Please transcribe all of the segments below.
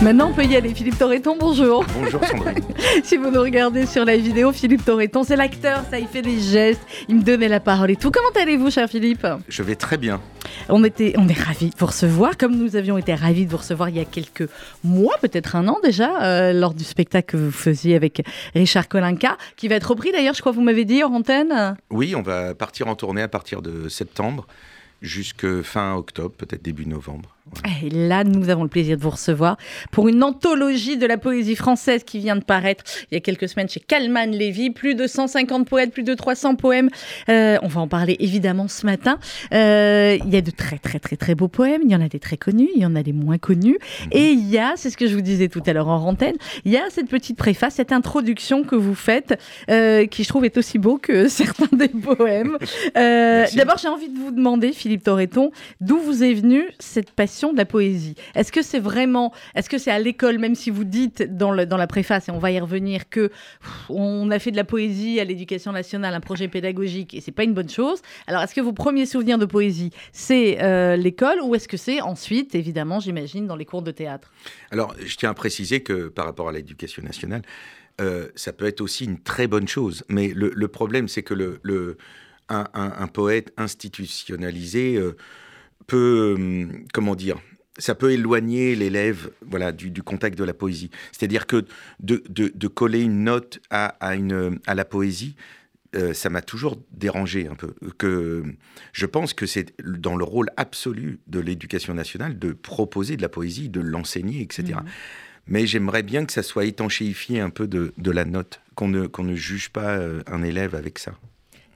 Maintenant, on peut y aller. Philippe Torreton, bonjour. Bonjour Sandrine. si vous nous regardez sur la vidéo, Philippe Torreton, c'est l'acteur, ça, il fait des gestes, il me donnait la parole et tout. Comment allez-vous, cher Philippe? Je vais très bien. On, était, on est ravis de vous recevoir, comme nous avions été ravis de vous recevoir il y a quelques mois, peut-être un an déjà, euh, lors du spectacle que vous faisiez avec Richard Kolinka, qui va être repris d'ailleurs, je crois que vous m'avez dit, en antenne. Oui, on va partir en tournée à partir de septembre jusque fin octobre, peut-être début novembre. Et là, nous avons le plaisir de vous recevoir pour une anthologie de la poésie française qui vient de paraître il y a quelques semaines chez Calman Lévy. Plus de 150 poètes, plus de 300 poèmes. Euh, on va en parler évidemment ce matin. Euh, il y a de très très très très beaux poèmes. Il y en a des très connus, il y en a des moins connus. Mhm. Et il y a, c'est ce que je vous disais tout à l'heure en antenne, il y a cette petite préface, cette introduction que vous faites, euh, qui je trouve est aussi beau que certains des poèmes. D'abord, j'ai envie de vous demander, Philippe Torreton, d'où vous est venue cette passion de la poésie. Est-ce que c'est vraiment, est-ce que c'est à l'école, même si vous dites dans, la préface, et on va y revenir, que on a fait de la poésie à l'éducation nationale un projet pédagogique et c'est pas une bonne chose? Alors, est-ce que vos premiers souvenirs de poésie, c'est euh, l'école ou est-ce que c'est ensuite, évidemment, j'imagine, dans les cours de théâtre? Alors, je tiens à préciser que par rapport à l'éducation nationale, euh, ça peut être aussi une très bonne chose. Mais le, problème, c'est que un, poète institutionnalisé euh, peut, hum, comment dire, ça peut éloigner l'élève voilà, du, contact de la poésie. C'est-à-dire que de, coller une note à, à, une, à la poésie, euh, ça m'a toujours dérangé un peu. Que je pense que c'est dans le rôle absolu de l'éducation nationale de proposer de la poésie, de l'enseigner, etc. Mmh. Mais j'aimerais bien que ça soit étanchéifié un peu de, la note, qu'on ne, qu'on ne juge pas euh, un élève avec ça.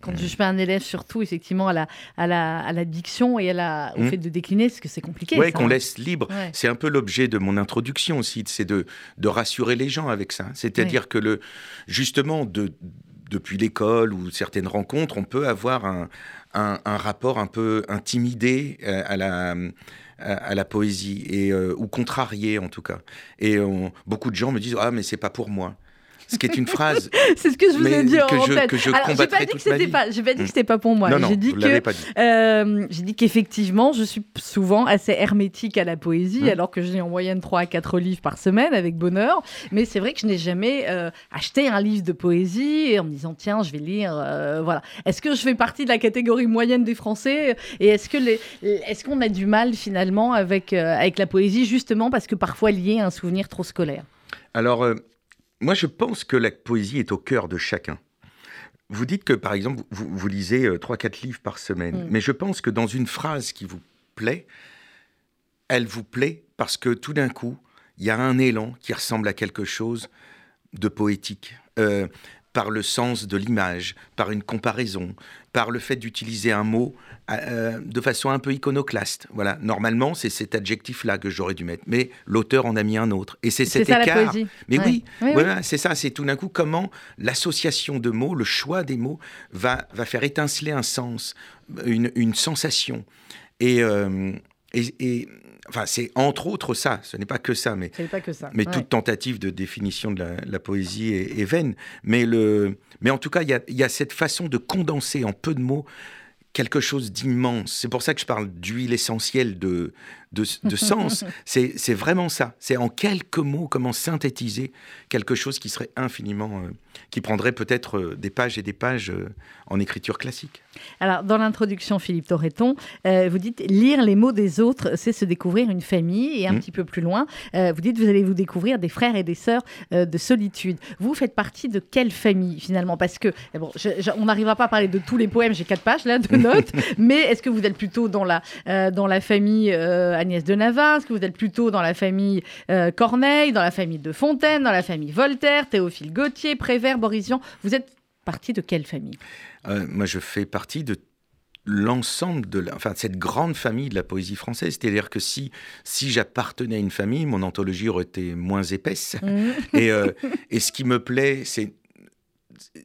Quand je suis un élève, surtout, effectivement, à la, à la, à la diction et à la, au hmm. fait de décliner, parce que c'est compliqué. Oui, qu'on laisse libre. C'est un peu l'objet de mon introduction aussi, c'est de, de rassurer les gens avec ça. C'est-à-dire que, le, justement, de, depuis l'école ou certaines rencontres, on peut avoir un, un, rapport un peu intimidé euh, à la à la poésie et euh, ou contrarié en tout cas. Et beaucoup de gens me disent ah mais c'est pas pour moi ce qui est une phrase. c'est ce que je vous ai dit en je, Que je Alors, pas dit que c'était pas, j'ai pas dit que c'était pas pour moi. j'ai dit euh, j'ai dit qu'effectivement, je suis souvent assez hermétique à la poésie, hum. alors que je lis en moyenne 3 à 4 livres par semaine avec bonheur. Mais c'est vrai que je n'ai jamais euh, acheté un livre de poésie en me disant tiens, je vais lire. Euh, voilà. Est-ce que je fais partie de la catégorie moyenne des Français? Et est-ce que les, est-ce qu'on a du mal finalement avec avec la poésie justement parce que parfois lié à un souvenir trop scolaire? Alors moi, je pense que la poésie est au cœur de chacun. Vous dites que, par exemple, vous, lisez 3-4 euh, livres par semaine, mm. mais je pense que dans une phrase qui vous plaît, elle vous plaît parce que tout d'un coup, il y a un élan qui ressemble à quelque chose de poétique. Euh, par le sens de l'image, par une comparaison, par le fait d'utiliser un mot euh, de façon un peu iconoclaste. Voilà, normalement, c'est cet adjectif-là que j'aurais dû mettre, mais l'auteur en a mis un autre. Et c'est cet ça, écart. mais oui, voilà, c'est ça, c'est tout d'un coup comment l'association de mots, le choix des mots va, va faire étinceler un sens, une, une sensation. Et, euh, et, enfin, c'est entre autres ça, ce n'est pas que ça, mais, pas que ça. mais toute tentative de définition de la, poésie est, vaine. Mais, le, mais en tout cas, il y a, y a, cette façon de condenser en peu de mots quelque chose d'immense. C'est pour ça que je parle d'huile essentielle de, de, sens. C'est vraiment ça. C'est en quelques mots comment synthétiser quelque chose qui serait infiniment, euh, qui prendrait peut-être euh, des pages et des pages euh, en écriture classique. Alors, dans l'introduction, Philippe Torreton, vous dites lire les mots des autres, c'est se découvrir une famille. Et un mmh. petit peu plus loin, vous dites vous allez vous découvrir des frères et des sœurs de solitude. Vous faites partie de quelle famille finalement? Parce que eh bon, on n'arrivera pas à parler de tous les poèmes. J'ai quatre pages là de notes, mais est-ce que vous êtes plutôt dans la dans la famille Agnès de Navarre Est-ce que vous êtes plutôt dans la famille euh, Corneille, dans la famille de Fontaine, dans la famille Voltaire, Théophile Gautier, Prévert, Boris Vous êtes partie de quelle famille? Euh, Moi, je fais partie de l'ensemble de enfin, cette grande famille de la poésie française. C'est-à-dire que si, si j'appartenais à une famille, mon anthologie aurait été moins épaisse. Mmh. Et, euh, et ce qui me plaît, c'est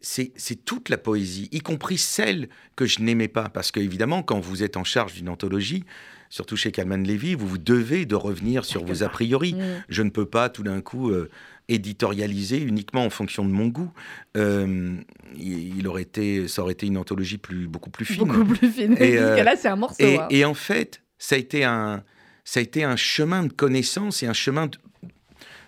c'est toute la poésie, y compris celle que je n'aimais pas. Parce qu'évidemment, quand vous êtes en charge d'une anthologie, surtout chez Calman Levy, vous vous devez de revenir sur vos a priori. Mm. Je ne peux pas tout d'un coup euh, éditorialiser uniquement en fonction de mon goût. Euh, il, aurait été, ça aurait été une anthologie plus, beaucoup plus fine. Beaucoup plus fine. Et, euh, là, c'est un morceau. Hein. Et, en fait, ça a été un, ça a été un chemin de connaissance et un chemin de,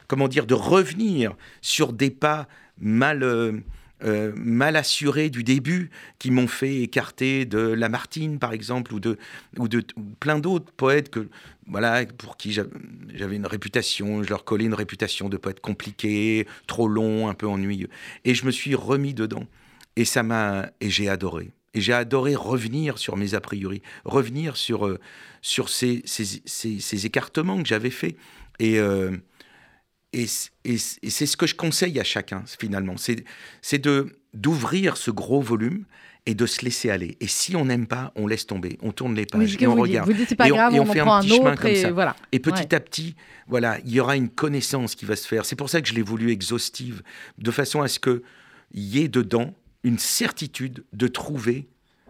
comment dire, de revenir sur des pas mal euh, mal assurés du début qui m'ont fait écarter de Lamartine, par exemple, ou de, ou de plein d'autres poètes que, voilà, pour qui j'avais une réputation, je leur collais une réputation de poète compliqué, trop long, un peu ennuyeux. Et je me suis remis dedans. Et ça m'a. Et j'ai adoré. Et j'ai adoré revenir sur mes a priori, revenir sur, euh, sur ces, ces, ces, écartements que j'avais faits. Et. Euh, et, c'est ce que je conseille à chacun, finalement. C'est d'ouvrir ce gros volume et de se laisser aller. Et si on n'aime pas, on laisse tomber, on tourne les pages et on regarde. Vous pas et grave, on, fait un, petit chemin comme ça. Voilà. Et petit à petit, voilà, il y aura une connaissance qui va se faire. C'est pour ça que je l'ai voulu exhaustive, de façon à ce qu'il y ait dedans une certitude de trouver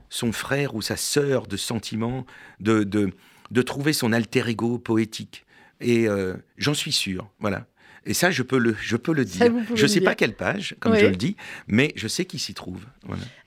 son frère ou sa sœur de sentiment, de, de, de trouver son alter ego poétique. Et euh, j'en suis sûr, voilà. Et ça, je peux le, je peux le dire. Je ne sais pas quelle page, comme je le dis, mais je sais qu'il s'y trouve.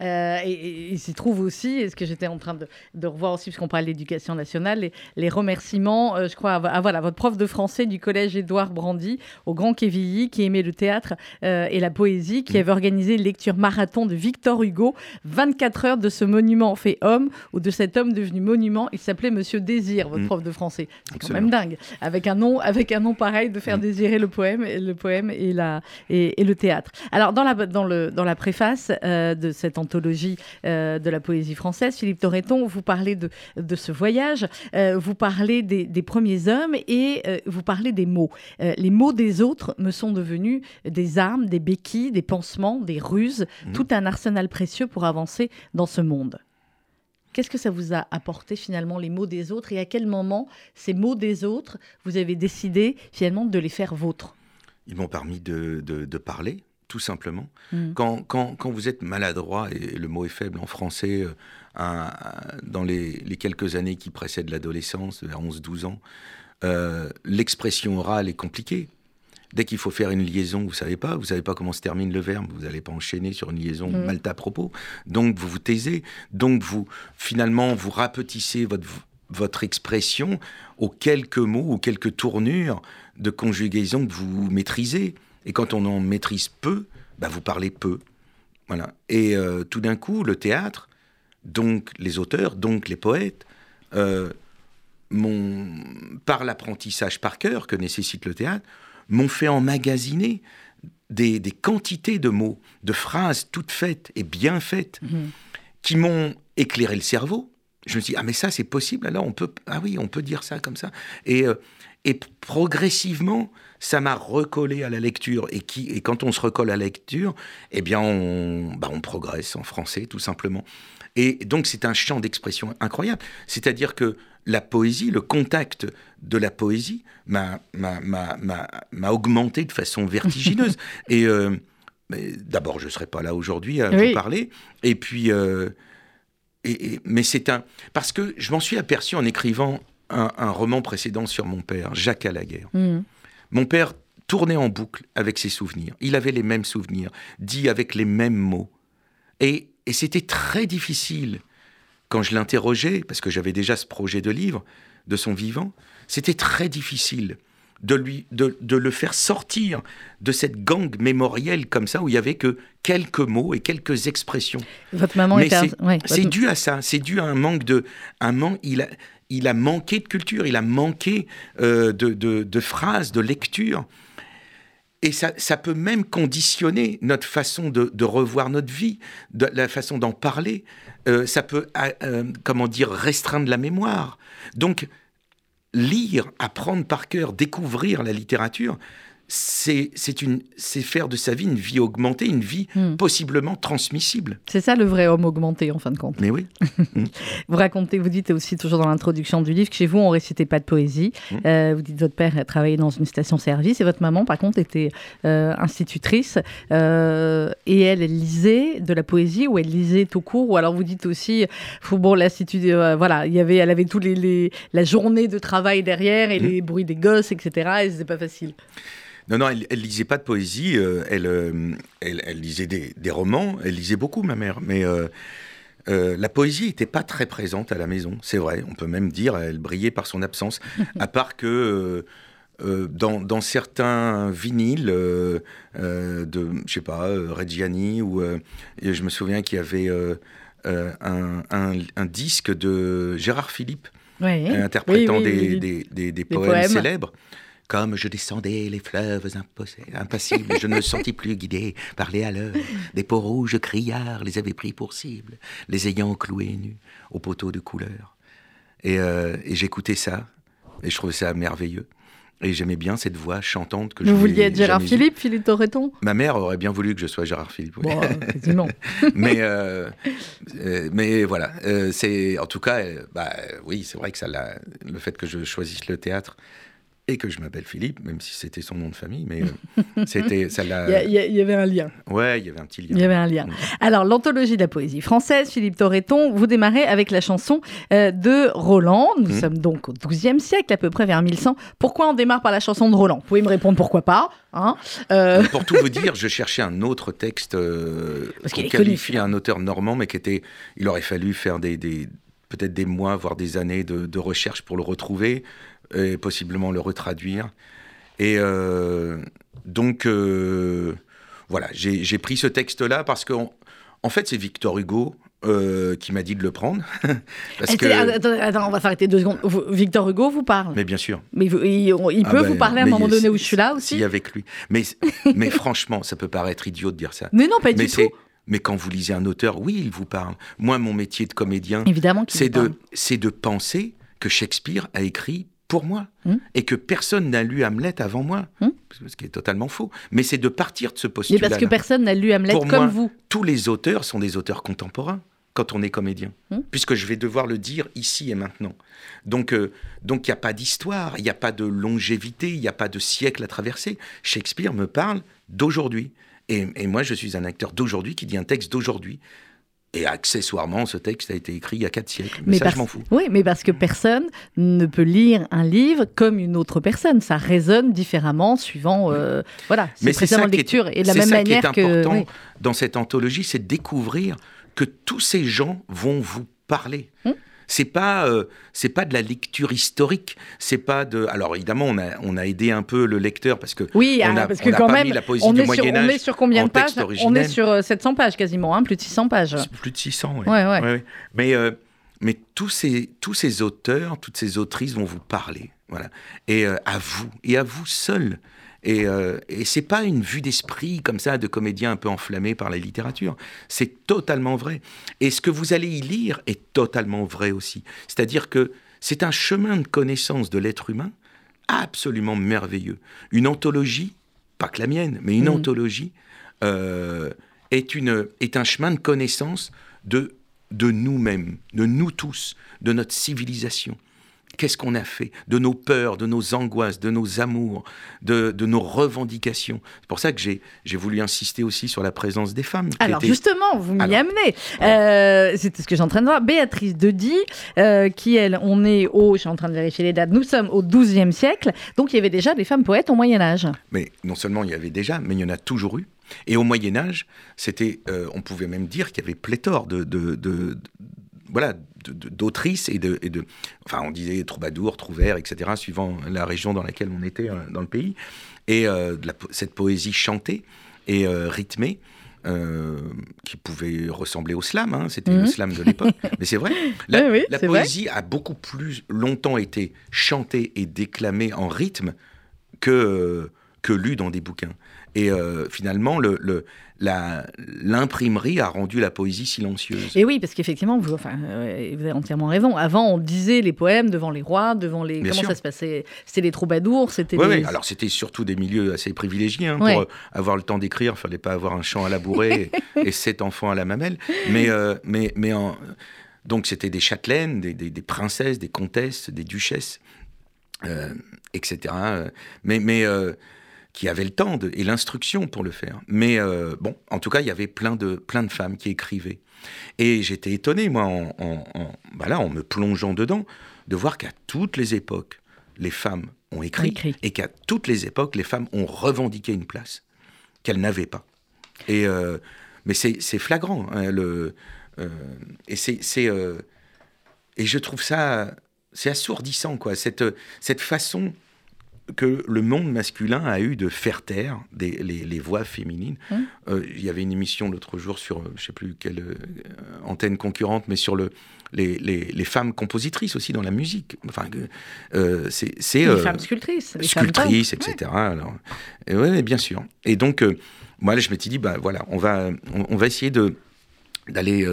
Euh, et, il s'y trouve aussi, et ce que j'étais en train de, de, revoir aussi, puisqu'on parle d'éducation nationale, les, les remerciements, euh, je crois, à, voilà, votre prof de français du collège Édouard Brandy, au Grand Quevilly, qui aimait le théâtre euh, et la poésie, qui mm. avait organisé une lecture marathon de Victor Hugo, 24 heures de ce monument fait homme, ou de cet homme devenu monument. Il s'appelait Monsieur Désir, votre mm. prof de français. C'est quand même dingue. Avec un nom, avec un nom pareil, de faire mm. désirer le poème le poème et, la, et, le théâtre. Alors, dans la, dans le, dans la préface euh, de cette anthologie euh, de la poésie française, Philippe Torreton, vous parlez de, de ce voyage, euh, vous parlez des, des, premiers hommes et vous parlez des mots. les mots des autres me sont devenus des armes, des béquilles, des pansements, des ruses, mmh. tout un arsenal précieux pour avancer dans ce monde. Qu'est-ce que ça vous a apporté finalement les mots des autres et à quel moment ces mots des autres, vous avez décidé finalement de les faire vôtres? Ils m'ont permis de, de, parler, tout simplement. Mm. Quand, quand, quand, vous êtes maladroit, et le mot est faible en français, euh, dans les, les, quelques années qui précèdent l'adolescence, vers 11-12 ans, euh, l'expression orale est compliquée. Dès qu'il faut faire une liaison, vous savez pas, vous savez pas comment se termine le verbe, vous n'allez pas enchaîner sur une liaison mm. mal à propos. Donc vous vous taisez, donc vous finalement vous rapetissez votre votre expression aux quelques mots ou quelques tournures de conjugaison que vous maîtrisez. Et quand on en maîtrise peu, bah vous parlez peu. Voilà. Et euh, tout d'un coup, le théâtre, donc les auteurs, donc les poètes, euh, par l'apprentissage par cœur que nécessite le théâtre, m'ont fait emmagasiner des, des, quantités de mots, de phrases toutes faites et bien faites, mmh. qui m'ont éclairé le cerveau, je me suis dit, ah mais ça c'est possible, alors on peut, ah oui, on peut dire ça comme ça. Et, euh, et progressivement, ça m'a recollé à la lecture. Et, qui, et quand on se recolle à la lecture, eh bien on, bah on progresse en français tout simplement. Et donc c'est un champ d'expression incroyable. C'est-à-dire que la poésie, le contact de la poésie m'a augmenté de façon vertigineuse. et euh, d'abord, je ne serais pas là aujourd'hui à vous parler. Et puis... Euh, mais c'est un. Parce que je m'en suis aperçu en écrivant un, roman précédent sur mon père, Jacques Alaguerre. Mmh. Mon père tournait en boucle avec ses souvenirs. Il avait les mêmes souvenirs, dit avec les mêmes mots. Et, et c'était très difficile quand je l'interrogeais, parce que j'avais déjà ce projet de livre de son vivant, c'était très difficile de, lui, de, de, le faire sortir de cette gangue mémorielle comme ça, où il y avait que quelques mots et quelques expressions. Votre maman Mais c'est dû à ça, c'est dû à un manque de... Un manque, il, a, il a manqué de culture, il a manqué euh, de, de, de, phrases, de lecture. Et ça, ça, peut même conditionner notre façon de, de revoir notre vie, de, la façon d'en parler. Euh, ça peut, euh, comment dire, restreindre la mémoire. Donc, lire, apprendre par cœur, découvrir la littérature, c'est faire de sa vie une vie augmentée, une vie hmm. possiblement transmissible. C'est ça le vrai homme augmenté en fin de compte. Mais oui. Hmm. vous racontez, vous dites aussi toujours dans l'introduction du livre que chez vous on récitait pas de poésie. Hmm. Euh, vous dites votre père travaillait dans une station-service et votre maman par contre était euh, institutrice euh, et elle, elle, lisait de la poésie ou elle lisait tout court ou alors vous dites aussi bon l'institut voilà il y avait elle avait tous les, la journée de travail derrière et les bruits des gosses etc et c'était pas facile. Non, non, elle, ne lisait pas de poésie, euh, euh, elle, elle, lisait des, romans, elle lisait beaucoup, ma mère, mais euh, la poésie n'était pas très présente à la maison, c'est vrai, on peut même dire, elle brillait par son absence, à part que dans, certains vinyles de, je sais pas, Reggiani, ou je me souviens qu'il y avait un, disque de Gérard Philippe, interprétant des, poèmes. célèbres. Comme je descendais les fleuves impassibles, je ne me sentis plus guidé par les haleurs. Des peaux rouges criards les avaient pris pour cible, les ayant cloués nus au poteau de couleur. Et, euh, et j'écoutais ça, et je trouvais ça merveilleux. Et j'aimais bien cette voix chantante que Vous vouliez être Gérard Philippe, Philippe Torreton? Ma mère aurait bien voulu que je sois Gérard Philippe. Bon, effectivement. mais, euh, euh, mais voilà, c'est en tout cas, bah, oui, c'est vrai que ça, le fait que je choisisse le théâtre, et que je m'appelle Philippe, même si c'était son nom de famille, mais euh, c'était ça Il y, avait un lien. Ouais, il y avait un petit lien. Il y avait un lien. Alors, l'anthologie de la poésie française, Philippe Torreton, vous démarrez avec la chanson euh, de Roland. Nous mmh. sommes donc au XIIe siècle, à peu près vers 1100. Pourquoi on démarre par la chanson de Roland? Vous pouvez me répondre pourquoi pas hein euh, Pour tout vous dire, je cherchais un autre texte Parce qu'on qualifie un auteur normand, mais qui était. Il aurait fallu faire des, des peut-être des mois, voire des années de, de recherche pour le retrouver et possiblement le retraduire. Et euh, donc, euh, voilà, j'ai pris ce texte-là parce qu'en en fait, c'est Victor Hugo euh, qui m'a dit de le prendre. parce que... attends, on va s'arrêter deux secondes. Victor Hugo vous parle? Mais bien sûr. Mais il, ah peut vous ben, parler à un moment donné où je suis là aussi? Si, avec lui. Mais, mais franchement, ça peut paraître idiot de dire ça. Mais non, pas du tout. Mais quand vous lisez un auteur, oui, il vous parle. Moi, mon métier de comédien, c'est de, de penser que Shakespeare a écrit pour moi hmm. et que personne n'a lu Hamlet avant moi, hmm. ce qui est totalement faux. Mais c'est de partir de ce postulat. Mais parce que personne n'a lu Hamlet comme vous. Tous les auteurs sont des auteurs contemporains quand on est comédien, hmm. puisque je vais devoir le dire ici et maintenant. Donc, euh, donc il n'y a pas d'histoire, il n'y a pas de longévité, il n'y a pas de siècle à traverser. Shakespeare me parle d'aujourd'hui. Et, et, moi, je suis un acteur d'aujourd'hui qui dit un texte d'aujourd'hui. Et accessoirement, ce texte a été écrit il y a quatre siècles. Mais, ça, je m'en fous. Oui, mais parce que personne ne peut lire un livre comme une autre personne. Ça résonne différemment suivant. Euh, voilà, c'est précisément lecture. Et de la même ça manière qui est important dans cette anthologie, c'est de découvrir que tous ces gens vont vous parler. Hum c'est pas euh, c'est pas de la lecture historique, c'est pas de alors évidemment on a on a aidé un peu le lecteur parce que oui on a, parce que quand même la poésie du Moyen Âge on est sur combien de pages? On est sur 700 euh, pages quasiment, hein, plus de 600 pages. Plus de 600, oui. Ouais, ouais. Mais euh, mais tous ces tous ces auteurs, toutes ces autrices vont vous parler, voilà, et à vous et à vous seul. Et, euh, et c'est pas une vue d'esprit comme ça de comédien un peu enflammé par la littérature. C'est totalement vrai. Et ce que vous allez y lire est totalement vrai aussi. C'est-à-dire que c'est un chemin de connaissance de l'être humain absolument merveilleux. Une anthologie, pas que la mienne, mais une mmh. anthologie euh, est, une, est un chemin de connaissance de, de nous-mêmes, de nous tous, de notre civilisation. Qu'est-ce qu'on a fait de nos peurs, de nos angoisses, de nos amours, de, nos revendications C'est pour ça que j'ai voulu insister aussi sur la présence des femmes. Alors justement, vous m'y amenez. Euh, c'est ce que j'ai en train de voir. Béatrice Dedi, euh, qui elle, on est au, je suis en train de vérifier les dates, nous sommes au XIIe siècle, donc il y avait déjà des femmes poètes au Moyen Âge. Mais non seulement il y avait déjà, mais il y en a toujours eu. Et au Moyen Âge, c'était, euh, on pouvait même dire qu'il y avait pléthore de, de, de voilà, d'autrices et de, et de, enfin, on disait troubadour, trouvère, etc., suivant la région dans laquelle on était euh, dans le pays, et euh, cette poésie chantée et euh, rythmée. qui pouvait ressembler au slam, hein, c'était le mhm. slam de l'époque, mais c'est vrai. La, la poésie a beaucoup plus longtemps été chantée et déclamée en rythme que, que lue dans des bouquins. Et euh, finalement, le, le, l'imprimerie a rendu la poésie silencieuse. Et oui, parce qu'effectivement, vous, enfin, euh, vous avez entièrement raison. Avant, on disait les poèmes devant les rois, devant les. Comment ça se passait? C'était les troubadours, c'était. Oui, alors c'était surtout des milieux assez privilégiés. Hein, pour avoir le temps d'écrire, il fallait pas avoir un champ à labourer et, sept enfants à la mamelle. Mais, euh, mais, mais en... donc c'était des châtelaines, des, des, princesses, des comtesses, des duchesses, euh, etc. Mais, mais qui avaient le temps de, et l'instruction pour le faire. Mais euh, bon, en tout cas, il y avait plein de, plein de femmes qui écrivaient. Et j'étais étonné, moi, en, en, bah en me plongeant dedans, de voir qu'à toutes les époques, les femmes ont écrit, et qu'à toutes les époques, les femmes ont revendiqué une place qu'elles n'avaient pas. Et, euh, mais c'est flagrant. Hein, le, euh, et c'est et je trouve ça c'est assourdissant quoi cette cette façon que le monde masculin a eu de faire taire des, les, voix féminines. Mmh. Euh, il y avait une émission l'autre jour sur, euh, je ne sais plus quelle euh, antenne concurrente, mais sur le, les, les, femmes compositrices aussi dans la musique. Enfin, c'est les femmes sculptrices, les sculptrices, femmes etc. Alors, et bien sûr. Et donc, moi, là, je m'étais dit, bah voilà, on va, on va essayer de d'aller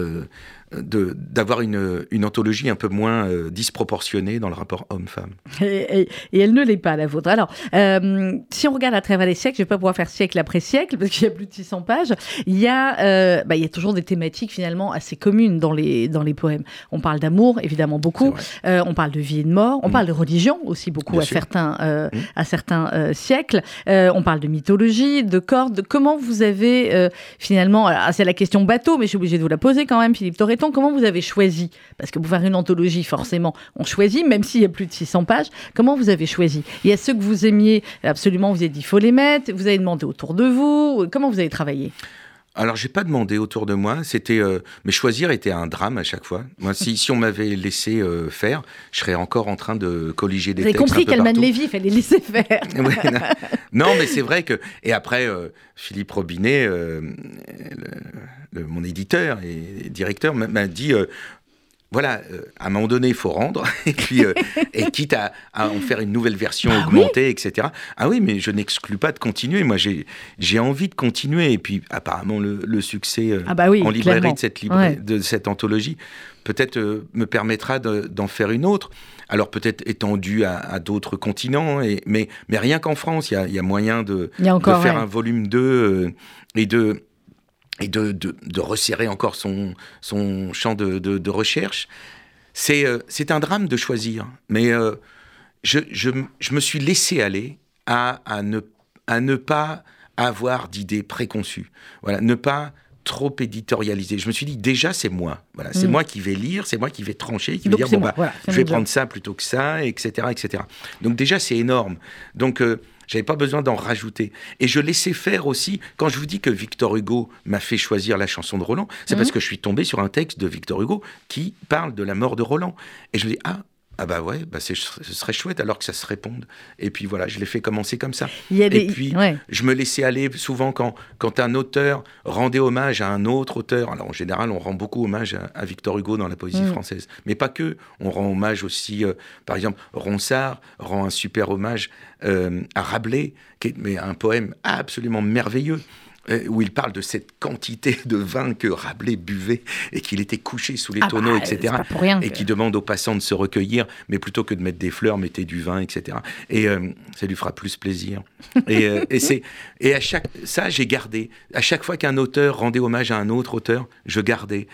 d'avoir une, une, anthologie un peu moins euh, disproportionnée dans le rapport homme-femme. Et, elle ne l'est pas, la vôtre. Alors, euh, si on regarde à travers les siècles, je ne vais pas pouvoir faire siècle après siècle, parce qu'il y a plus de 600 pages, il y, a, euh, bah, il y a toujours des thématiques finalement assez communes dans les, dans les poèmes. On parle d'amour, évidemment, beaucoup. on parle de vie et de mort. On mm. parle de religion aussi, beaucoup, à certains, mm. à certains siècles. on parle de mythologie, de cordes. Comment vous avez finalement... C'est la question bateau, mais je suis obligée de vous la poser quand même, Philippe Comment vous avez choisi Parce que pour faire une anthologie, forcément, on choisit, même s'il y a plus de 600 pages. Comment vous avez choisi? Il y a ceux que vous aimiez, absolument, vous avez dit, il faut les mettre. Vous avez demandé autour de vous. Comment vous avez travaillé? Alors, j'ai pas demandé autour de moi. C'était, euh, mais choisir était un drame à chaque fois. Moi, si, si on m'avait laissé euh, faire, je serais encore en train de colliger des Vous avez compris qu'Alman Lévy, il fallait laisser faire. non. mais c'est vrai que. Et après, euh, Philippe Robinet, mon éditeur et directeur, m'a dit voilà, euh, à un moment donné, il faut rendre, et puis, euh, et quitte à, en faire une nouvelle version bah augmentée, etc. Ah oui, mais je n'exclus pas de continuer. Moi, j'ai envie de continuer. Et puis, apparemment, le, succès euh, ah bah en librairie de cette, de cette anthologie, peut-être me permettra d'en faire une autre. Alors, peut-être étendue à, d'autres continents, et, mais, mais rien qu'en France, il y a, moyen de, faire un volume 2 et de et de, resserrer encore son, champ de, recherche. C'est euh, c'est un drame de choisir, mais euh, je, me suis laissé aller à, ne, à ne pas avoir d'idées préconçues. Voilà, ne pas trop éditorialiser. Je me suis dit, déjà, c'est moi. Voilà, c'est mm. moi qui vais lire, c'est moi qui vais trancher, qui vais dire, bon, bah, je vais prendre ça plutôt que ça, etc. etc. Donc déjà, c'est énorme. Donc, euh, j'avais pas besoin d'en rajouter. Et je laissais faire aussi, quand je vous dis que Victor Hugo m'a fait choisir la chanson de Roland, c'est parce mhm. que je suis tombé sur un texte de Victor Hugo qui parle de la mort de Roland. Et je me dis, ah, ah bah ouais, bah ce serait chouette alors que ça se réponde. Et puis voilà, je l'ai fait commencer comme ça. Et puis je me laissais aller souvent quand, quand un auteur rendait hommage à un autre auteur. Alors en général, on rend beaucoup hommage à, Victor Hugo dans la poésie mm. française, mais pas que. On rend hommage aussi, euh, par exemple, Ronsard rend un super hommage euh, à Rabelais, qui est mais un poème absolument merveilleux. Euh, où il parle de cette quantité de vin que Rabelais buvait et qu'il était couché sous les ah tonneaux, bah, etc. et qui demande aux passants de se recueillir, mais plutôt que de mettre des fleurs, mettez du vin, etc. Et euh, ça lui fera plus plaisir. Et, euh, et c'est et à chaque ça j'ai gardé. À chaque fois qu'un auteur rendait hommage à un autre auteur, je gardais.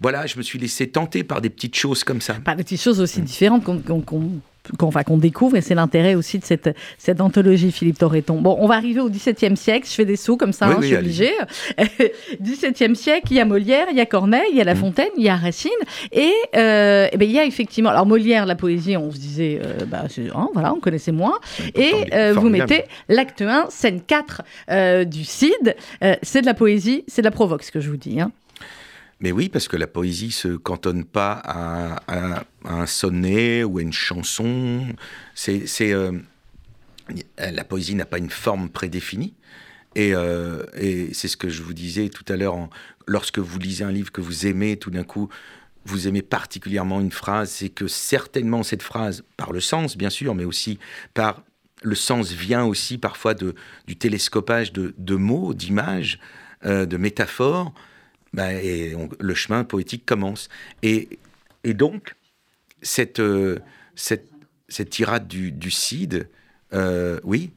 voilà, je me suis laissé tenter par des petites choses comme ça. Par des petites choses aussi différentes qu'on qu'on découvre, et c'est l'intérêt aussi de cette, cette anthologie, Philippe Torreton. Bon, on va arriver au XVIIe siècle, je fais des sauts comme ça, hein, je suis obligée. XVIIe siècle, il y a Molière, il y a Corneille, il y a La mm. Fontaine, il y a Racine, et, euh, et ben, il y a effectivement, alors Molière, la poésie, on se disait, euh, bah, hein, voilà, on connaissait moins, et euh, vous mettez l'acte 1, scène 4 du Cid, c'est de la poésie, c'est de la provoque, ce que je vous dis. Hein. Mais oui, parce que la poésie se cantonne pas à, un sonnet ou à une chanson. C'est, euh, la poésie n'a pas une forme prédéfinie. Euh, et, c'est ce que je vous disais tout à l'heure, lorsque vous lisez un livre que vous aimez, tout d'un coup, vous aimez particulièrement une phrase, c'est que certainement cette phrase, par le sens bien sûr, mais aussi par le sens vient aussi parfois de, du télescopage de, mots, d'images, euh, de métaphores, bah, le chemin poétique commence. Et, donc, cette, euh, cette, tirade du, Cid, euh, oui,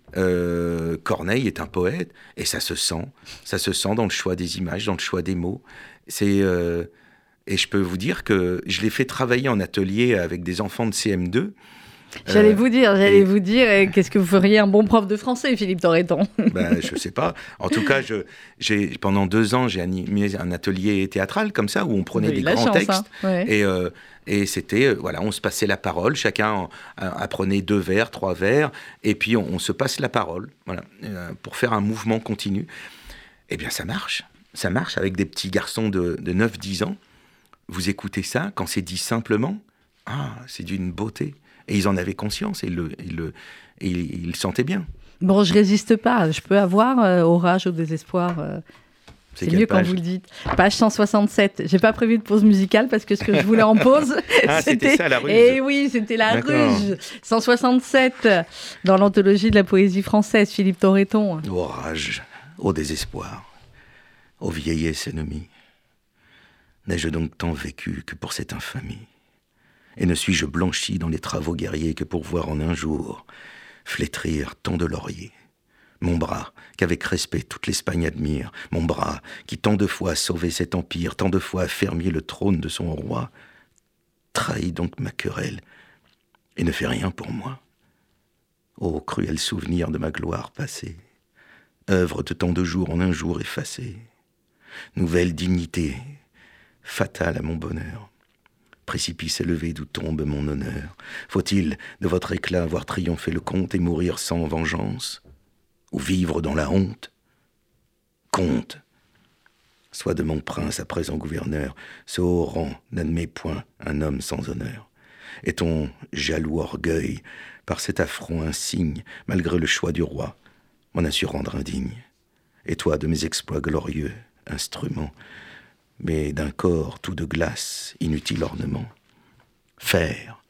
Corneille est un poète, et ça se sent, ça se sent dans le choix des images, dans le choix des mots. C'est et je peux vous dire que je l'ai fait travailler en atelier avec des enfants de CM2. J'allais euh, vous dire, j'allais vous dire, qu'est-ce que vous feriez un bon prof de français, Philippe Torreton? Ben, Je ne sais pas. En tout cas, je, pendant deux ans, j'ai animé un atelier théâtral comme ça, où on prenait des grands textes. Hein. Et, euh, et c'était, euh, voilà, on se passait la parole, chacun apprenait deux vers, trois vers, et puis on, se passe la parole, voilà, pour faire un mouvement continu. Eh bien, ça marche. Ça marche avec des petits garçons de, de 9-10 ans vous écoutez ça, quand c'est dit simplement, ah, c'est d'une beauté. Et ils en avaient conscience et ils le, le, ils, sentaient bien. Bon, je résiste pas. Je peux avoir euh, orage au désespoir. Euh, c'est mieux quand vous le dites. Page 167. J'ai pas prévu de pause musicale parce que ce que je voulais en pause, ah, c'était ça la ruse. Et oui, c'était la ruse. 167 dans l'anthologie de la poésie française, Philippe Torreton. Orage, au désespoir, aux vieillesses ennemies. N'ai-je donc tant vécu que pour cette infamie? Et ne suis-je blanchi dans les travaux guerriers que pour voir en un jour flétrir tant de lauriers? Mon bras, qu'avec respect toute l'Espagne admire, mon bras, qui tant de fois a sauvé cet empire, tant de fois a fermier le trône de son roi, trahit donc ma querelle et ne fait rien pour moi. Ô cruel souvenir de ma gloire passée, œuvre de tant de jours en un jour effacée, nouvelle dignité fatal à mon bonheur. Précipice élevé d'où tombe mon honneur. Faut-il de votre éclat voir triompher le comte et mourir sans vengeance? Ou vivre dans la honte? Comte Soit de mon prince à présent gouverneur, ce haut rang n'admet point un homme sans honneur. Et ton jaloux orgueil, par cet affront insigne, malgré le choix du roi, m'en a su rendre indigne. Et toi, de mes exploits glorieux, instrument, mais d'un corps tout de glace, inutile ornement. Faire,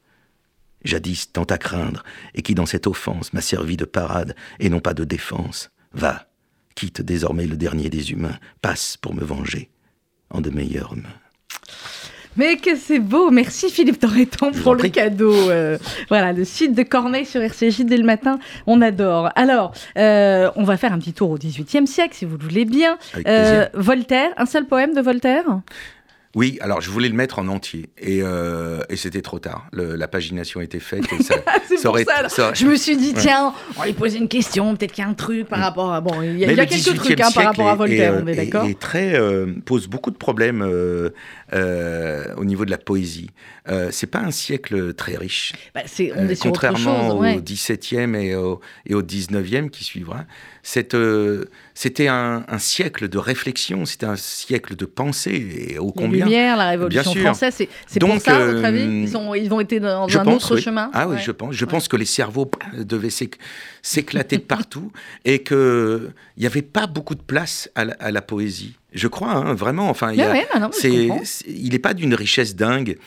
jadis tant à craindre, et qui dans cette offense m'a servi de parade et non pas de défense, va, quitte désormais le dernier des humains, passe pour me venger en de meilleures mains. Mais que c'est beau. Merci Philippe Torreton pour le cadeau. Euh, voilà, le site de Corneille sur RCJ dès le matin. On adore. Alors, euh, on va faire un petit tour au XVIIIe siècle, si vous le voulez bien. Euh, Voltaire, un seul poème de Voltaire? Oui, alors je voulais le mettre en entier et, euh, et c'était trop tard. la pagination était faite. ça, ça, aurait, ça, Je me suis dit, tiens, on lui poser une question, peut-être qu'il y a un truc par mm. rapport à. Bon, il y a, quelques trucs hein, par rapport à Voltaire, on est d'accord Et très. Euh, pose beaucoup de problèmes euh, euh, au niveau de la poésie. Euh, c'est pas un siècle très riche. Bah, on est sur contrairement autre chose, au XVIIe et au, et au XIXe qui suivra. Euh, c'était un, un, siècle de réflexion, c'était un siècle de pensée. Et combien la Révolution française, c'est, pour ça, à votre avis ils ont, ils ont été dans un autre chemin? Ah oui, je pense. Je pense que les cerveaux devaient s'éclater de partout et qu'il n'y avait pas beaucoup de place à la, à la poésie. Je crois, hein, vraiment. Enfin, il, il n'est pas d'une richesse dingue.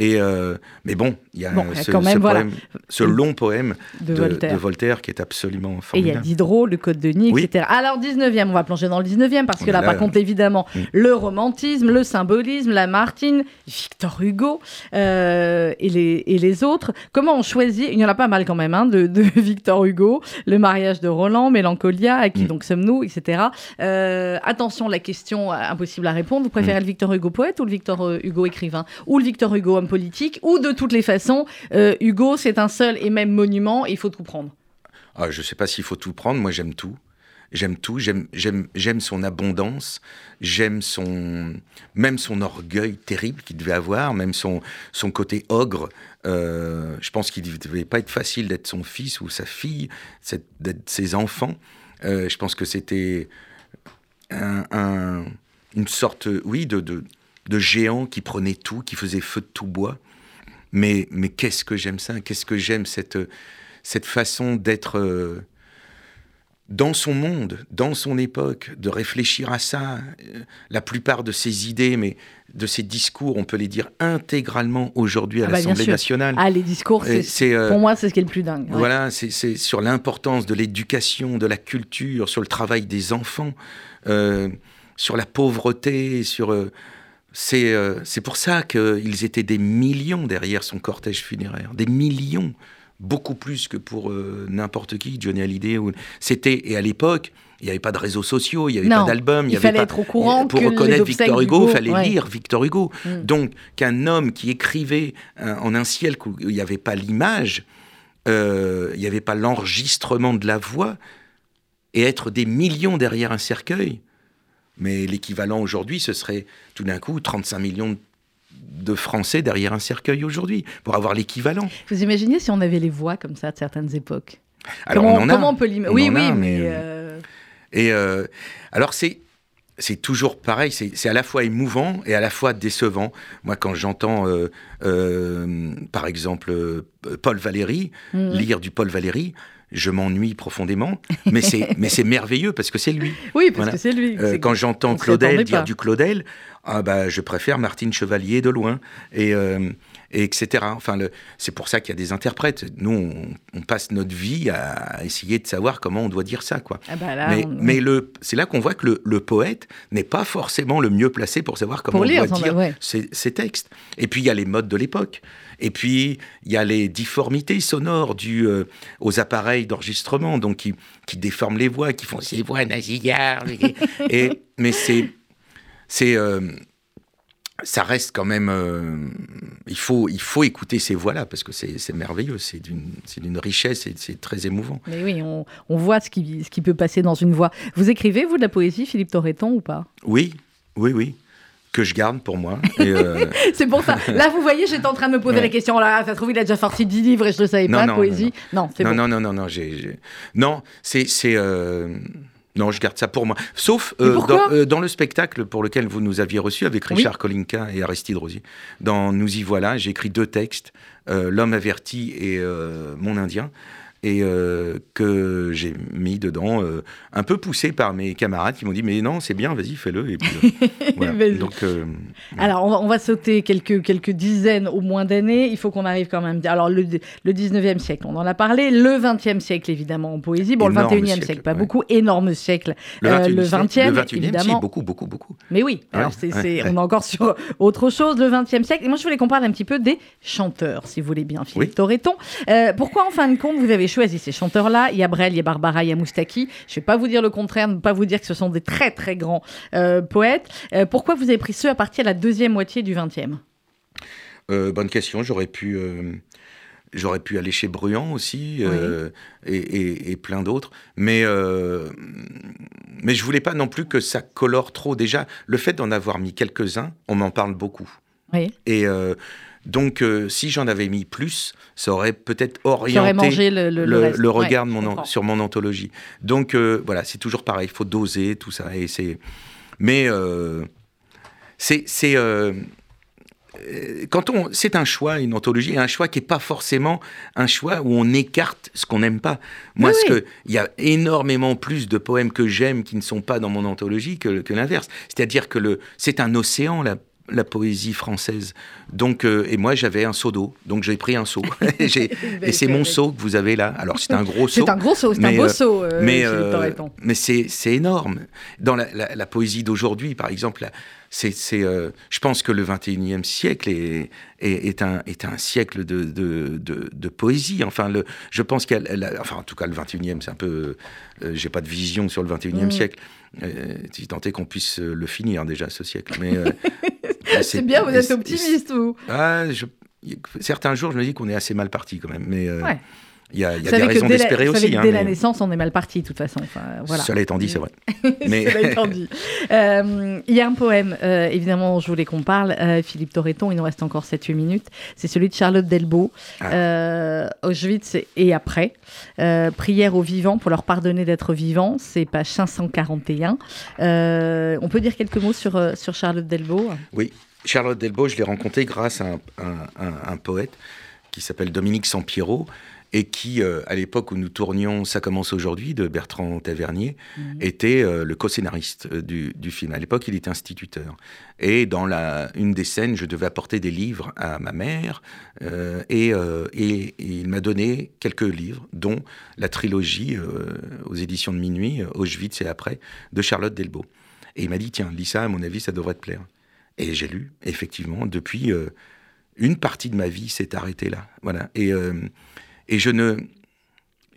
Et euh, mais bon, il y a ce, quand même, poème, ce, long poème de, Voltaire. qui est absolument formidable. Et il y a Diderot, le Code de Nid, etc. Alors 19e, on va plonger dans le 19e parce que là, par contre, évidemment, mm. le romantisme, le symbolisme, la Martine, Victor Hugo euh, et, les, et les autres. Comment on choisit Il y en a pas mal quand même hein, de, Victor Hugo, le mariage de Roland, Mélancolia, à qui mm. donc sommes-nous, etc. Euh, attention, la question impossible à répondre. Vous préférez mm. le Victor Hugo poète ou le Victor Hugo écrivain? Ou le Victor Hugo politique, ou de toutes les façons, euh, Hugo, c'est un seul et même monument, il faut tout prendre ah, Je ne sais pas s'il faut tout prendre, moi j'aime tout. J'aime tout, j'aime son abondance, j'aime son même son orgueil terrible qu'il devait avoir, même son, son côté ogre. Euh, je pense qu'il ne devait pas être facile d'être son fils ou sa fille, d'être ses enfants. Euh, je pense que c'était un, une sorte, oui, de de géants qui prenaient tout, qui faisaient feu de tout bois. Mais, mais qu'est-ce que j'aime ça? Qu'est-ce que j'aime cette, cette façon d'être. Euh, dans son monde, dans son époque, de réfléchir à ça? Euh, la plupart de ses idées, mais de ses discours, on peut les dire intégralement aujourd'hui à Ah bah, l'Assemblée nationale. Ah, les discours, c'est, euh, pour moi, c'est ce qui est le plus dingue. ouais. Voilà, c'est c'est sur l'importance de l'éducation, de la culture, sur le travail des enfants, euh, sur la pauvreté, sur. euh, c'est euh, c'est pour ça qu'ils étaient des millions derrière son cortège funéraire, des millions, beaucoup plus que pour euh, n'importe qui, Johnny Hallyday. Ou... C'était et à l'époque, il n'y avait pas de réseaux sociaux, il n'y avait Non, pas d'album, il y avait fallait pas. être au courant pour que reconnaître Victor Hugo, il fallait ouais. lire Victor Hugo. Mm. Donc qu'un homme qui écrivait euh, en un siècle où il n'y avait pas l'image, euh, il n'y avait pas l'enregistrement de la voix, et être des millions derrière un cercueil. Mais l'équivalent aujourd'hui, ce serait tout d'un coup 35 millions de Français derrière un cercueil aujourd'hui, pour avoir l'équivalent. Vous imaginez si on avait les voix comme ça de certaines époques? Alors comment, on en a. comment on peut l'imaginer Oui, oui, a, mais. mais, euh, Et euh, alors c'est c'est toujours pareil, c'est à la fois émouvant et à la fois décevant. Moi, quand j'entends, euh, euh, par exemple, euh, Paul Valéry, mm. lire du Paul Valéry, je m'ennuie profondément, mais c'est mais c'est merveilleux parce que c'est lui. Oui, parce Voilà. que c'est lui. Euh, quand j'entends Claudel dire pas. du Claudel, ah bah, je préfère Martine Chevalier de loin, et, euh, et etc. Enfin, c'est pour ça qu'il y a des interprètes. Nous, on, on passe notre vie à essayer de savoir comment on doit dire ça, quoi. Ah bah là, mais on- mais le, c'est là qu'on voit que le, le poète n'est pas forcément le mieux placé pour savoir comment Pour on lire, doit dire ouais. ses, ses textes. Et puis il y a les modes de l'époque. Et puis il y a les difformités sonores dues euh, aux appareils d'enregistrement, donc qui, qui déforment les voix, qui font ces voix nasillardes. et- mais c'est c'est euh, ça reste quand même. euh, il faut il faut écouter ces voix-là parce que c'est merveilleux, c'est d'une richesse et c'est très émouvant. Mais oui, on, on voit ce qui, ce qui peut passer dans une voix. Vous écrivez, vous, de la poésie, Philippe Torreton, ou pas? Oui, oui, oui. Que je garde pour moi. Euh, C'est pour ça. Là, vous voyez, j'étais en train de me poser Ouais. la question. Là, ça se trouve, il a déjà sorti 10 livres et je ne le savais Non, pas, non, poésie. Non, c'est non, non, non, non, non, non, c'est, c'est, euh, non, je garde ça pour moi. Sauf euh, dans, euh, dans le spectacle pour lequel vous nous aviez reçu avec Oui. Richard Kolinka et Aristide Rosier. Dans Nous y voilà, j'ai écrit deux textes, euh, L'homme averti et Mon Indien. Et euh, que j'ai mis dedans, euh, un peu poussé par mes camarades qui m'ont dit Mais non, c'est bien, vas-y, fais-le. Et puis, euh, voilà. Vas-y. Donc, euh, Alors, on va, on va sauter quelques, quelques dizaines au moins d'années. Il faut qu'on arrive quand même. Alors, le, le 19e siècle, on en a parlé. Le 20e siècle, évidemment, en poésie. Bon, Énorme le 21e siècle, siècle, pas ouais. beaucoup. Énorme siècle. le Euh, 21e, le 20e, le 21e, évidemment. si, beaucoup, beaucoup, beaucoup. Mais oui, alors c'est, ouais, c'est- ouais. on est encore sur autre chose, le 20e siècle. Et moi, je voulais qu'on parle un petit peu des chanteurs, si vous voulez bien, Philippe Oui. Torreton. Euh, pourquoi, en fin de compte, vous avez choisi ces chanteurs-là Il y a Brel, il y a Barbara, il y a Moustaki. Je ne vais pas vous dire le contraire, ne pas vous dire que ce sont des très, très grands euh, poètes. Euh, pourquoi vous avez pris ceux à partir de la deuxième moitié du 20e Euh, bonne question. J'aurais pu, euh, j'aurais pu aller chez Bruand aussi euh, et, et- et plein d'autres. Mais, euh, mais je voulais pas non plus que ça colore trop. Déjà, le fait d'en avoir mis quelques-uns, on m'en parle beaucoup. Oui. Et euh, donc, euh, si j'en avais mis plus, ça aurait peut-être orienté le, le, le, le reste. le Ouais, regard de je mon an- comprends. sur mon anthologie. Donc euh, voilà, c'est toujours pareil, il faut doser tout ça. Et c'est, mais euh, c'est, c'est quand on, c'est un choix, une anthologie, un choix qui est pas forcément un choix où on écarte ce qu'on n'aime pas. Moi, Oui, ce oui. que il y a énormément plus de poèmes que j'aime qui ne sont pas dans mon anthologie que, que l'inverse. C'est-à-dire que le, c'est un océan la la poésie française. Donc, euh, et moi, j'avais un seau d'eau. Donc, j'ai pris un seau. Et c'est mon seau que vous avez là. Alors, c'est un gros seau. C'est un gros saut, c'est un beau euh, saut, euh, mais, c'est énorme. Dans la, la- la poésie d'aujourd'hui, par exemple, c'est, je pense que le 21e siècle est, est, est un, est un siècle de, de, de, de poésie. Enfin, le, je pense enfin, en tout cas, le 21e, c'est un peu. j'ai pas de vision sur le 21e Mm. siècle. Si tant est qu'on puisse le finir déjà, ce siècle. Mais, C'est bien, vous êtes optimiste, vous. ah, je- certains jours, je me dis qu'on est assez mal parti quand même. Mais euh, Ouais. Il y a, il y a des raisons d'espérer aussi. hein, dès la mais- naissance, on est mal parti, de toute façon. Enfin, voilà. Cela étant dit, c'est vrai. Mais... Mais- étant dit. Euh, Il y a un poème, euh, évidemment, je voulais qu'on parle. euh, Philippe Torreton, il nous reste encore 7-8 minutes. C'est celui de Charlotte Delbo. Ah. Euh, Auschwitz et après. Prière aux vivants pour leur pardonner d'être vivants. C'est page 541. Euh, on peut dire quelques mots sur, sur Charlotte Delbo Oui, Charlotte Delbo, je l'ai rencontrée grâce à un, un- un- un poète qui s'appelle Dominique Sampiero. Et qui, euh, à l'époque où nous tournions Ça commence aujourd'hui de Bertrand Tavernier, mhm. était euh, le co-scénariste euh, du, film. À l'époque, il était instituteur. Et dans la, une des scènes, je devais apporter des livres à ma mère, et, et, il m'a donné quelques livres, dont la trilogie aux éditions de minuit, Auschwitz et après, de Charlotte Delbo. Et il m'a dit, tiens, lis ça, à mon avis, ça devrait te plaire. Et j'ai lu, effectivement, depuis une partie de ma vie s'est arrêtée là. Voilà. Et et je ne.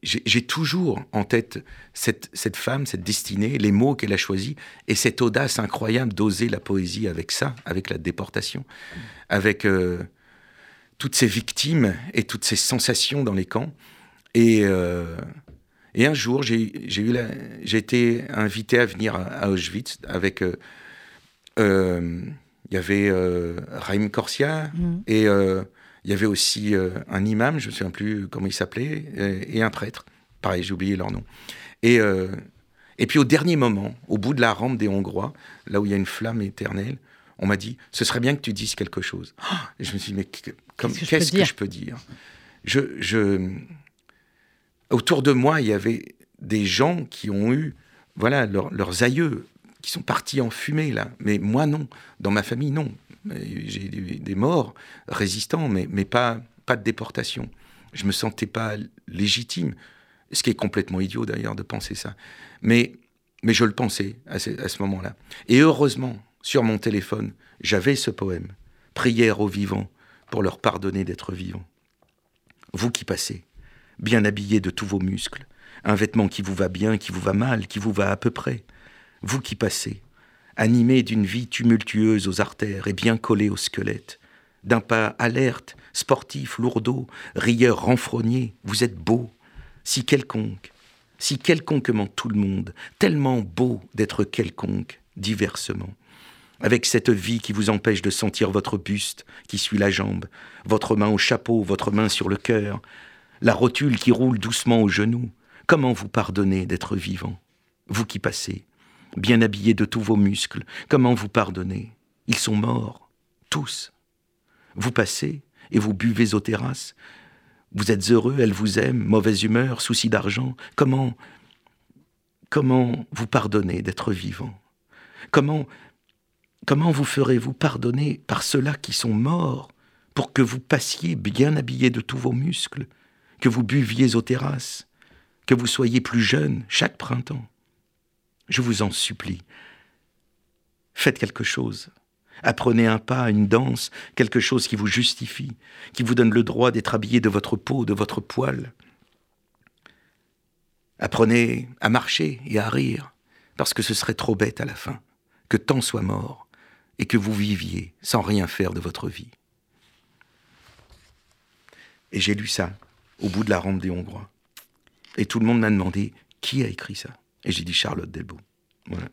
J'ai toujours en tête cette, cette, femme, cette destinée, les mots qu'elle a choisis, et cette audace incroyable d'oser la poésie avec ça, avec la déportation, avec euh, toutes ces victimes et toutes ces sensations dans les camps. Et, euh, et un jour, j'ai été invité à venir à, Auschwitz avec. Euh, il y avait Raïm Korsia mmh. et il y avait aussi euh, un imam, je ne me souviens plus comment il s'appelait, et, un prêtre. Pareil, j'ai oublié leur nom. Et, euh, et puis au dernier moment, au bout de la rampe des Hongrois, là où il y a une flamme éternelle, on m'a dit ce serait bien que tu dises quelque chose. et je me suis dit mais qu'est-ce que, je peux dire? je, je, Autour de moi, il y avait des gens qui ont eu voilà leurs aïeux qui sont partis en fumée là, mais moi non, dans ma famille non. J'ai des morts résistants, mais, mais pas, pas de déportation. Je me sentais pas légitime, ce qui est complètement idiot d'ailleurs de penser ça. Mais, mais je le pensais à ce, à ce moment-là. Et heureusement, sur mon téléphone, j'avais ce poème, Prière aux vivants, pour leur pardonner d'être vivants. Vous qui passez, bien habillés de tous vos muscles, un vêtement qui vous va bien, qui vous va mal, qui vous va à peu près. Vous qui passez, animé d'une vie tumultueuse aux artères et bien collé au squelette, d'un pas alerte, sportif, lourdeau, rieur renfrogné, vous êtes beau, si quelconque, si quelconquement tout le monde, tellement beau d'être quelconque, diversement, avec cette vie qui vous empêche de sentir votre buste qui suit la jambe, votre main au chapeau, votre main sur le cœur, la rotule qui roule doucement au genou, comment vous pardonner d'être vivant, vous qui passez, bien habillés de tous vos muscles. Comment vous pardonner Ils sont morts, tous. Vous passez et vous buvez aux terrasses. Vous êtes heureux, elle vous aime, mauvaise humeur, souci d'argent. Comment comment vous pardonner d'être vivant? Comment comment vous ferez-vous pardonner par ceux-là qui sont morts pour que vous passiez bien habillés de tous vos muscles, que vous buviez aux terrasses, que vous soyez plus jeune chaque printemps? Je vous en supplie. Faites quelque chose. Apprenez un pas, une danse, quelque chose qui vous justifie, qui vous donne le droit d'être habillé de votre peau, de votre poil. Apprenez à marcher et à rire, parce que ce serait trop bête à la fin, que tant soit mort, et que vous viviez sans rien faire de votre vie. Et j'ai lu ça, au bout de la rampe des Hongrois. Et tout le monde m'a demandé qui a écrit ça? Et j'ai dit Charlotte Delbo. Voilà.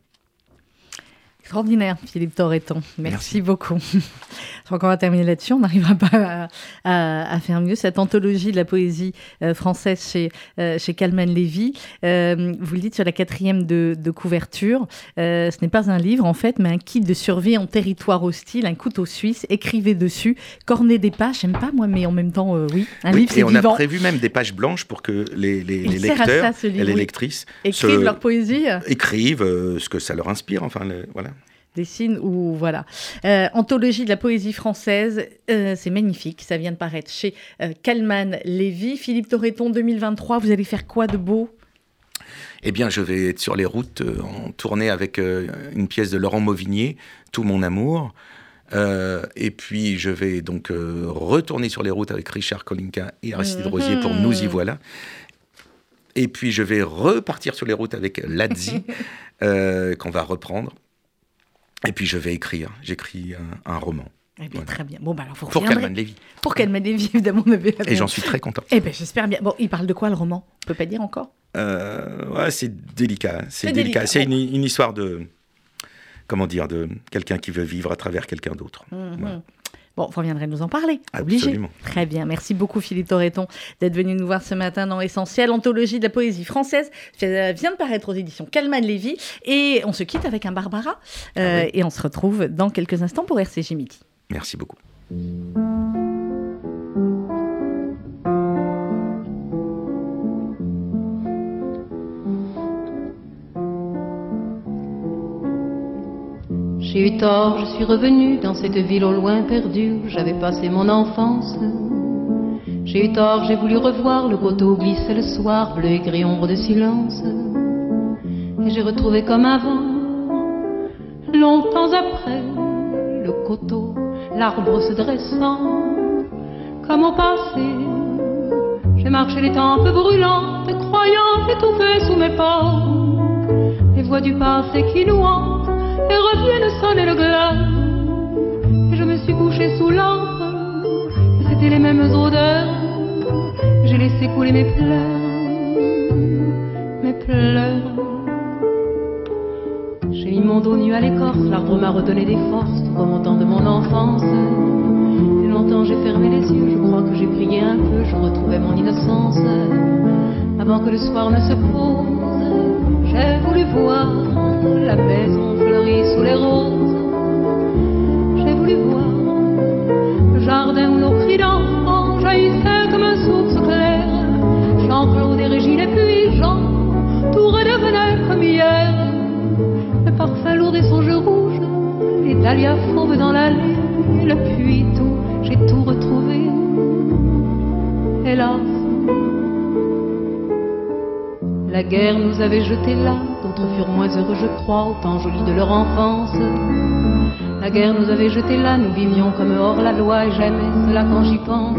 Extraordinaire, Philippe Torreton. Merci, beaucoup. Je crois qu'on va terminer là-dessus. On n'arrivera pas à, faire mieux. Cette anthologie de la poésie euh, française chez, euh, chez Calman Lévy, euh, vous le dites sur la quatrième de, couverture, ce n'est pas un livre en fait, mais un kit de survie en territoire hostile, un couteau suisse. Écrivez dessus, cornez des pages. J'aime pas moi, mais en même temps, oui. Un livre, c'est Et on a prévu même des pages blanches pour que les, lecteurs et les lectrices écrivent leur poésie. Écrivent ce que ça leur inspire. Enfin, voilà dessine ou voilà. Euh, anthologie de la poésie française, euh, c'est magnifique. Ça vient de paraître chez euh, Kalman Lévy. Philippe Torreton, 2023, vous allez faire quoi de beau? Eh bien, je vais être sur les routes en tournée avec une pièce de Laurent Mauvignier, Tout mon amour. et puis, je vais donc retourner sur les routes avec Richard Kolinka et Aristide Rosier pour Nous y voilà. Et puis, je vais repartir sur les routes avec Ladzi, qu'on va reprendre. Et puis je vais écrire. J'écris un, roman. Eh bien, Très bien. Bon, bah alors vous Pour Calman Lévy. Pour Calman Lévy, évidemment. Et j'en suis très content. Eh bien, j'espère bien. Bon, il parle de quoi le roman? On peut pas dire encore? Euh, ouais, C'est délicat. C'est délicat. C'est une, histoire de. Comment dire De quelqu'un qui veut vivre à travers quelqu'un d'autre. Mhm. Bon, vous reviendrez nous en parler. Absolument. Très bien. Merci beaucoup, Philippe Torreton, d'être venu nous voir ce matin dans Essentiel. Anthologie de la poésie française vient de paraître aux éditions Calman Lévy. Et on se quitte avec un Barbara. Euh, ah et on se retrouve dans quelques instants pour RCJ Midi. Merci beaucoup. J'ai eu tort, je suis revenu dans cette ville au loin perdue où j'avais passé mon enfance. J'ai eu tort, j'ai voulu revoir le coteau glisser le soir, bleu et gris ombre de silence. Et j'ai retrouvé comme avant, longtemps après, le coteau, l'arbre se dressant, comme au passé. J'ai marché les tempes brûlantes, croyant étouffer sous mes pas les voix du passé qui nous hantent et reviennent sonner le glas. Et je me suis couché sous lampe, c'était les mêmes odeurs. J'ai laissé couler mes pleurs, mes pleurs. J'ai mis mon dos nu à l'écorce, l'arbre m'a redonné des forces, comme au temps de mon enfance. Et longtemps j'ai fermé les yeux, je crois que j'ai prié un peu, je retrouvais mon innocence. Avant que le soir ne se pose, j'ai voulu voir la maison fleurie sous les roses. J'ai voulu voir le jardin où nos cris d'enfants jaillissaient comme un source claire. Jean-Claude et Régine et puis Jean, tout redevenait comme hier. Le parfum lourd des songes rouges, les dahlias fauves dans l'allée, le puits tout, j'ai tout retrouvé. Hélas, la guerre nous avait jetés là, d'autres furent moins heureux, je crois, autant jolis de leur enfance. La guerre nous avait jetés là, nous vivions comme hors la loi, et j'aimais cela quand j'y pense.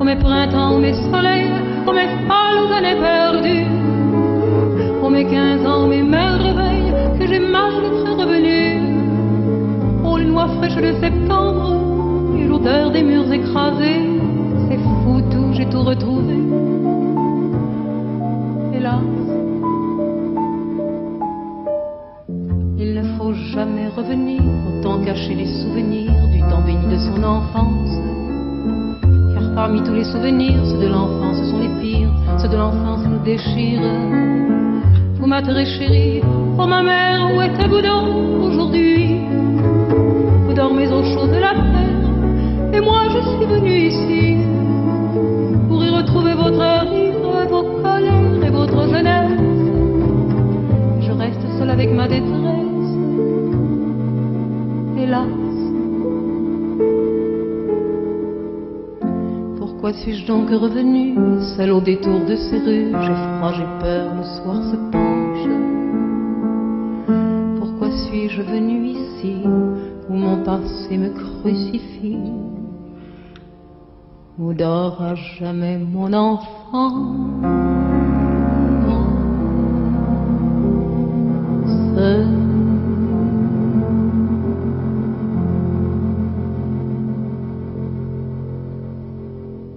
Oh mes printemps, oh mes soleils, oh mes folles années perdues, oh mes quinze ans, mes mères réveils, que j'ai mal d'être revenu. Oh les noix fraîches de septembre, et l'odeur des murs écrasés, c'est fou tout, j'ai tout retrouvé. Cacher les souvenirs du temps béni de son enfance. Car parmi tous les souvenirs, ceux de l'enfance sont les pires, ceux de l'enfance nous déchirent. Vous m'atterrez chérie, oh ma mère, où est boudin aujourd'hui? Vous dormez au chaud de la terre, et moi je suis venue ici pour y retrouver votre rire, vos colères et votre jeunesse. Je reste seule avec ma détresse, hélas. Pourquoi suis-je donc revenu, seul au détour de ces rues? J'ai froid, j'ai peur, le soir se penche. Pourquoi suis-je venu ici, où mon passé me crucifie? Où dort à jamais mon enfant?